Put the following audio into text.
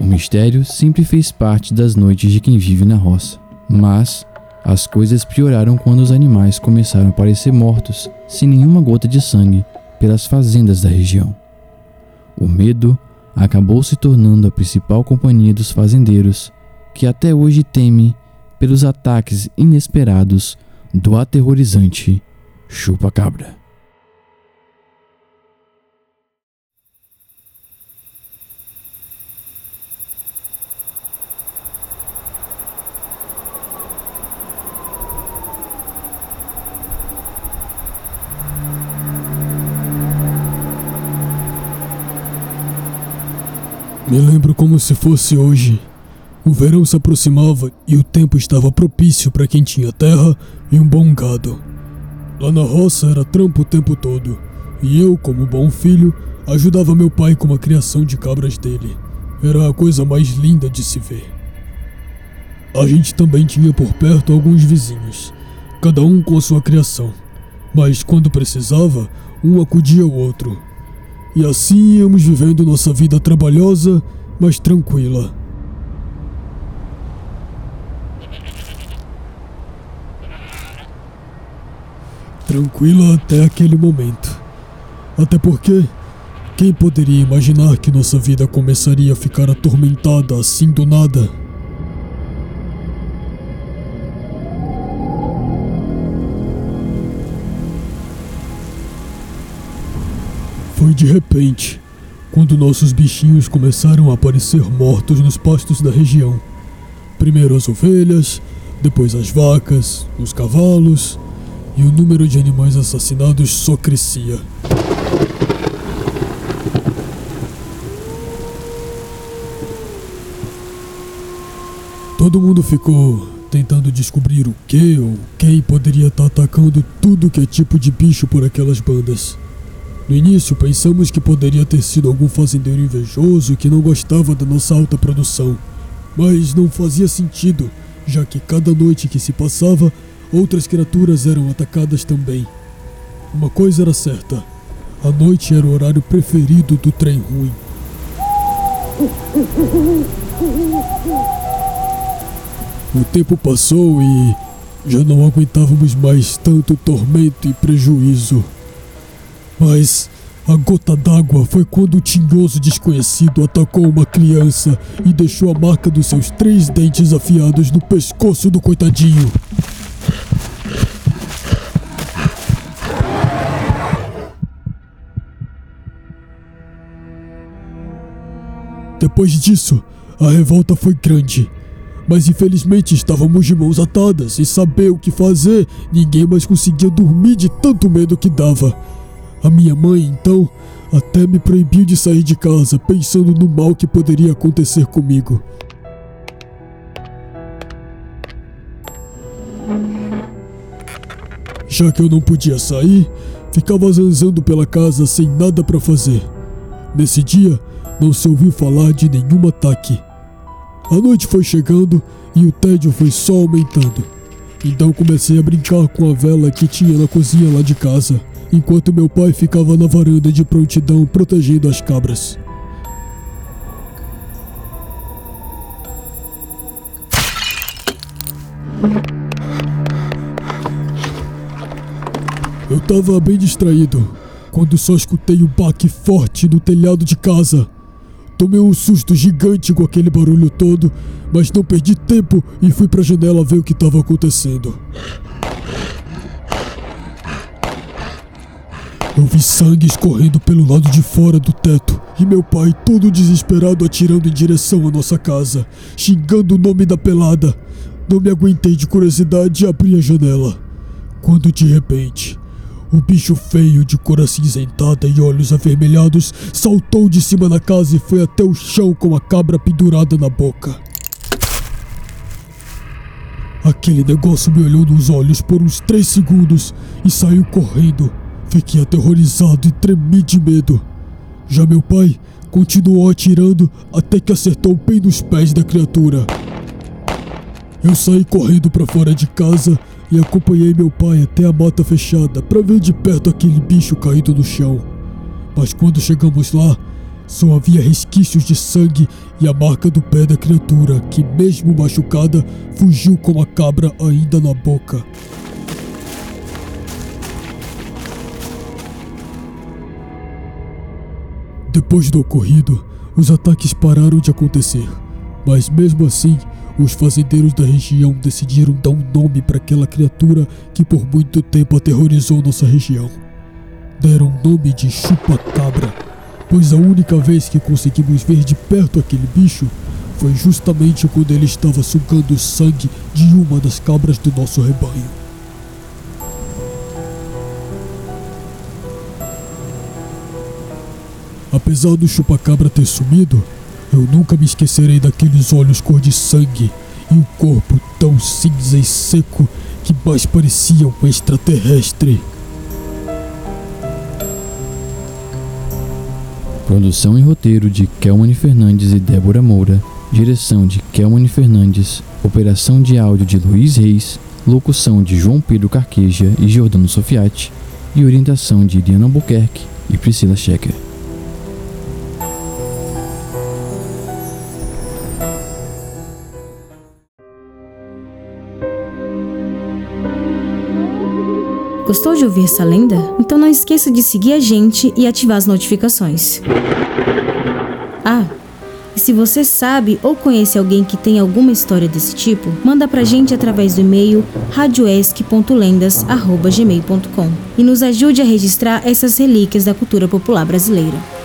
O mistério sempre fez parte das noites de quem vive na roça, mas as coisas pioraram quando os animais começaram a aparecer mortos, sem nenhuma gota de sangue, pelas fazendas da região. O medo acabou se tornando a principal companhia dos fazendeiros, que até hoje temem pelos ataques inesperados do aterrorizante chupa-cabra. Me lembro como se fosse hoje. O verão se aproximava e o tempo estava propício para quem tinha terra e um bom gado. Lá na roça era trampo o tempo todo, e eu, como bom filho, ajudava meu pai com a criação de cabras dele. Era a coisa mais linda de se ver. A gente também tinha por perto alguns vizinhos, cada um com a sua criação, mas quando precisava, um acudia ao outro. E assim íamos vivendo nossa vida trabalhosa, mas tranquila. Tranquila até aquele momento. Até porque, quem poderia imaginar que nossa vida começaria a ficar atormentada assim do nada? Foi de repente, quando nossos bichinhos começaram a aparecer mortos nos pastos da região. Primeiro as ovelhas, depois as vacas, os cavalos, e o número de animais assassinados só crescia. Todo mundo ficou tentando descobrir o que ou quem poderia estar atacando tudo que é tipo de bicho por aquelas bandas. No início pensamos que poderia ter sido algum fazendeiro invejoso que não gostava da nossa alta produção, mas não fazia sentido, já que cada noite que se passava, outras criaturas eram atacadas também. Uma coisa era certa: a noite era o horário preferido do trem ruim. O tempo passou e já não aguentávamos mais tanto tormento e prejuízo. Mas a gota d'água foi quando o tinhoso desconhecido atacou uma criança e deixou a marca dos seus três dentes afiados no pescoço do coitadinho. Depois disso, a revolta foi grande. Mas infelizmente estávamos de mãos atadas e saber o que fazer, ninguém mais conseguia dormir de tanto medo que dava. A minha mãe, então, até me proibiu de sair de casa, pensando no mal que poderia acontecer comigo. Já que eu não podia sair, ficava zanzando pela casa sem nada para fazer. Nesse dia, não se ouviu falar de nenhum ataque. A noite foi chegando e o tédio foi só aumentando. Então comecei a brincar com a vela que tinha na cozinha lá de casa, enquanto meu pai ficava na varanda de prontidão protegendo as cabras. Eu tava bem distraído quando só escutei o baque forte no telhado de casa. Tomei um susto gigante com aquele barulho todo, mas não perdi tempo e fui pra janela ver o que estava acontecendo. Eu vi sangue escorrendo pelo lado de fora do teto e meu pai todo desesperado atirando em direção à nossa casa, xingando o nome da pelada. Não me aguentei de curiosidade e abri a janela. Quando de repente, o bicho feio de cor acinzentada e olhos avermelhados saltou de cima da casa e foi até o chão com a cabra pendurada na boca. Aquele negócio me olhou nos olhos por uns três segundos e saiu correndo. Fiquei aterrorizado e tremi de medo. Já meu pai continuou atirando até que acertou bem nos pés da criatura. Eu saí correndo para fora de casa e acompanhei meu pai até a mata fechada para ver de perto aquele bicho caído no chão. Mas quando chegamos lá, só havia resquícios de sangue e a marca do pé da criatura, que, mesmo machucada, fugiu com a cabra ainda na boca. Depois do ocorrido, os ataques pararam de acontecer, mas mesmo assim, os fazendeiros da região decidiram dar um nome para aquela criatura que por muito tempo aterrorizou nossa região. Deram o nome de chupa-cabra, pois a única vez que conseguimos ver de perto aquele bicho foi justamente quando ele estava sugando o sangue de uma das cabras do nosso rebanho. Apesar do chupacabra ter sumido, eu nunca me esquecerei daqueles olhos cor de sangue e o corpo tão cinza e seco que mais parecia um extraterrestre. Produção e roteiro de Kelmane Fernandes e Débora Moura. Direção de Kelmane Fernandes. Operação de áudio de Luiz Reis. Locução de João Pedro Carqueja e Jordano Sofiati. E orientação de Iriana Albuquerque e Priscila Schecker. Gostou de ouvir essa lenda? Então não esqueça de seguir a gente e ativar as notificações. Ah, e se você sabe ou conhece alguém que tem alguma história desse tipo, manda pra gente através do e-mail radioesc.lendas.gmail.com e nos ajude a registrar essas relíquias da cultura popular brasileira.